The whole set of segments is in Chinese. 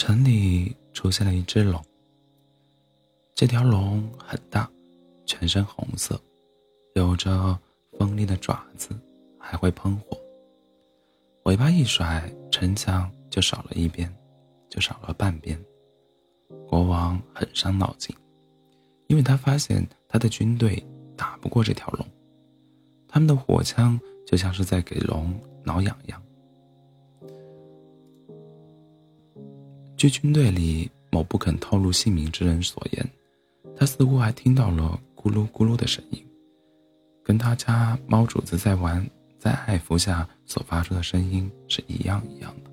城里出现了一只龙。这条龙很大，全身红色，有着锋利的爪子，还会喷火。尾巴一甩，城墙就少了一边，就少了半边。国王很伤脑筋，因为他发现他的军队打不过这条龙，他们的火枪就像是在给龙挠痒痒。据军队里某不肯透露姓名之人所言。他似乎还听到了咕噜咕噜的声音，跟他家猫主子在玩、在爱抚下所发出的声音是一样一样的。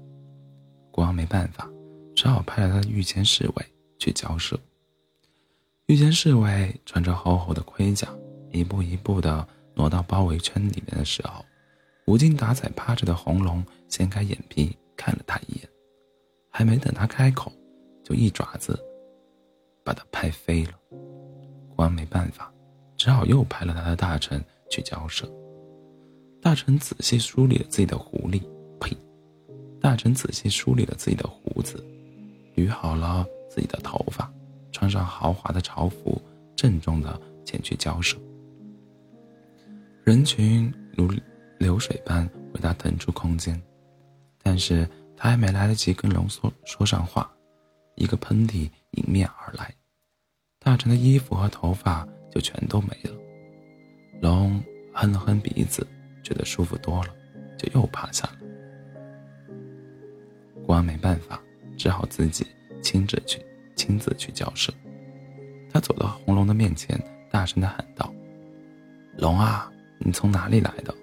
国王没办法，只好派了他的御前侍卫去交涉。御前侍卫穿着厚厚的盔甲，一步一步地挪到包围圈里面的时候，无精打采趴着的红龙掀开眼皮看了他一眼，还没等他开口，就一爪子。把他拍飞了，国王没办法，只好又派了他的大臣去交涉。大臣仔细梳理了自己的狐狸，呸！大臣仔细梳理了自己的胡子，捋好了自己的头发，穿上豪华的朝服，郑重的前去交涉。人群如流水般为他腾出空间，但是他还没来得及跟龙说说上话，一个喷嚏迎面而来。大臣的衣服和头发就全都没了。龙哼了哼鼻子，觉得舒服多了，就又趴下了。国王没办法，只好自己亲自去亲自去交涉。他走到红龙的面前，大声的喊道：“龙啊，你从哪里来的？”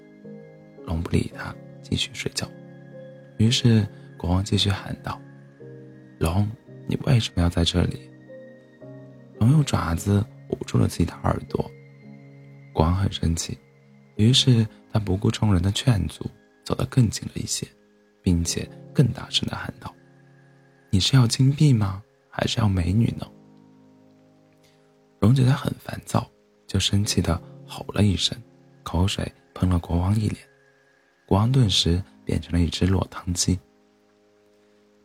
龙不理他，继续睡觉。于是国王继续喊道：“龙，你为什么要在这里？”龙用爪子捂住了自己的耳朵，国王很生气，于是他不顾众人的劝阻，走得更近了一些，并且更大声的喊道：“你是要金币吗？还是要美女呢？”龙觉得很烦躁，就生气的吼了一声，口水喷了国王一脸，国王顿时变成了一只落汤鸡。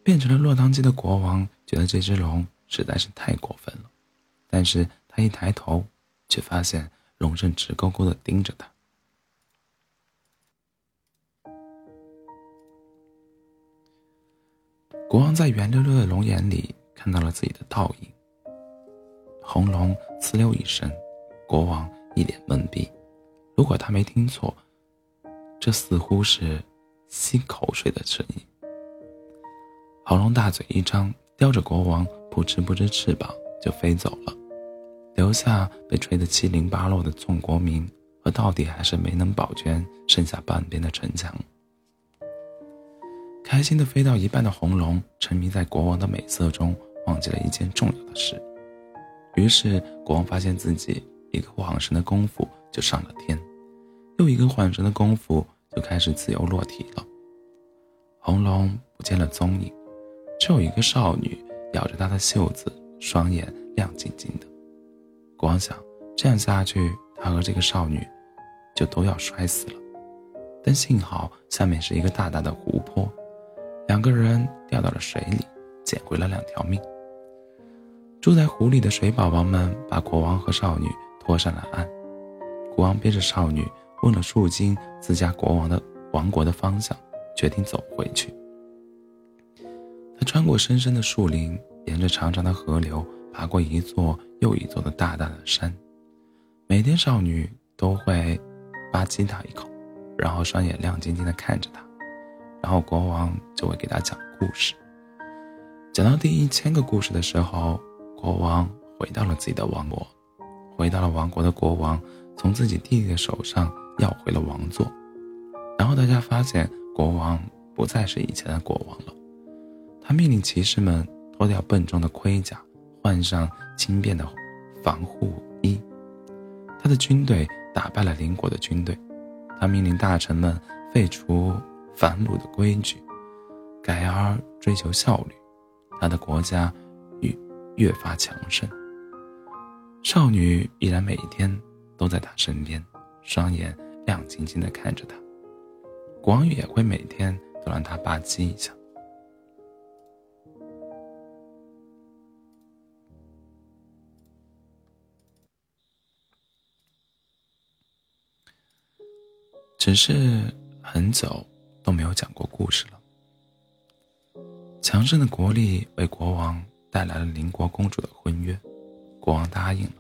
变成了落汤鸡的国王觉得这只龙实在是太过分了。但是他一抬头，却发现龙正直勾勾的盯着他。国王在圆溜溜的龙眼里看到了自己的倒影。红龙呲溜一声，国王一脸懵逼。如果他没听错，这似乎是吸口水的声音。红龙大嘴一张，叼着国王，扑哧扑哧翅膀就飞走了。留下被吹得七零八落的众国民，和到底还是没能保全剩下半边的城墙。开心的飞到一半的红龙，沉迷在国王的美色中，忘记了一件重要的事。于是国王发现自己一个晃神的功夫就上了天，又一个晃神的功夫就开始自由落体了。红龙不见了踪影，只有一个少女咬着他的袖子，双眼亮晶晶的。国王想，这样下去，他和这个少女就都要摔死了。但幸好下面是一个大大的湖泊，两个人掉到了水里，捡回了两条命。住在湖里的水宝宝们把国王和少女拖上了岸。国王背着少女，问了数经自家国王的王国的方向，决定走回去。他穿过深深的树林，沿着长长的河流。爬过一座又一座的大大的山，每天少女都会吧唧他一口，然后双眼亮晶晶的看着他，然后国王就会给他讲故事。讲到第一千个故事的时候，国王回到了自己的王国，回到了王国的国王从自己弟弟的手上要回了王座，然后大家发现国王不再是以前的国王了，他命令骑士们脱掉笨重的盔甲。换上轻便的防护衣，他的军队打败了邻国的军队。他命令大臣们废除反鲁的规矩，改而追求效率。他的国家越越发强盛。少女依然每天都在他身边，双眼亮晶晶地看着他。国王也会每天都让他吧唧一下。只是很久都没有讲过故事了。强盛的国力为国王带来了邻国公主的婚约，国王答应了。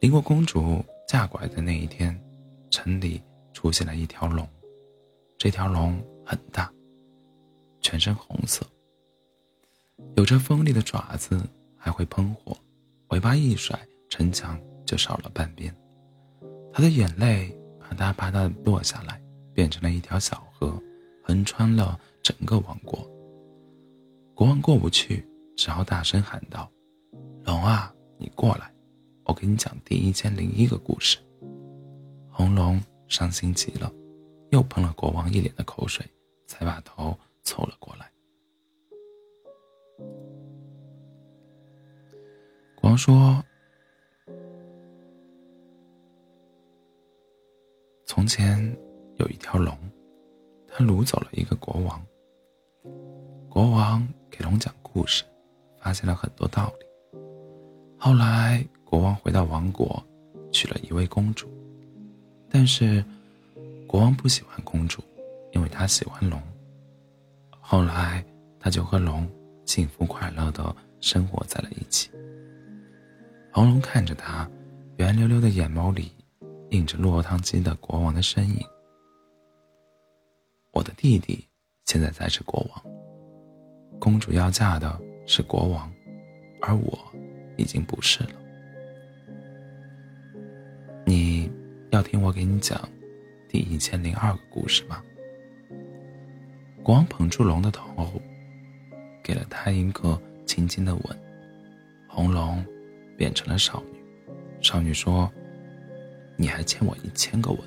邻国公主嫁过来的那一天，城里出现了一条龙，这条龙很大，全身红色，有着锋利的爪子，还会喷火，尾巴一甩，城墙就少了半边。他的眼泪啪嗒啪嗒落下来，变成了一条小河，横穿了整个王国。国王过不去，只好大声喊道：“龙啊，你过来！”我给你讲第一千零一个故事。红龙伤心极了，又喷了国王一脸的口水，才把头凑了过来。国王说：“从前有一条龙，它掳走了一个国王。国王给龙讲故事，发现了很多道理。后来。”国王回到王国，娶了一位公主，但是国王不喜欢公主，因为他喜欢龙。后来他就和龙幸福快乐的生活在了一起。红龙看着他，圆溜溜的眼眸里映着落汤鸡的国王的身影。我的弟弟现在才是国王，公主要嫁的是国王，而我已经不是了。你要听我给你讲第一千零二个故事吗？国王捧住龙的头，给了他一个轻轻的吻，红龙变成了少女。少女说：“你还欠我一千个吻。”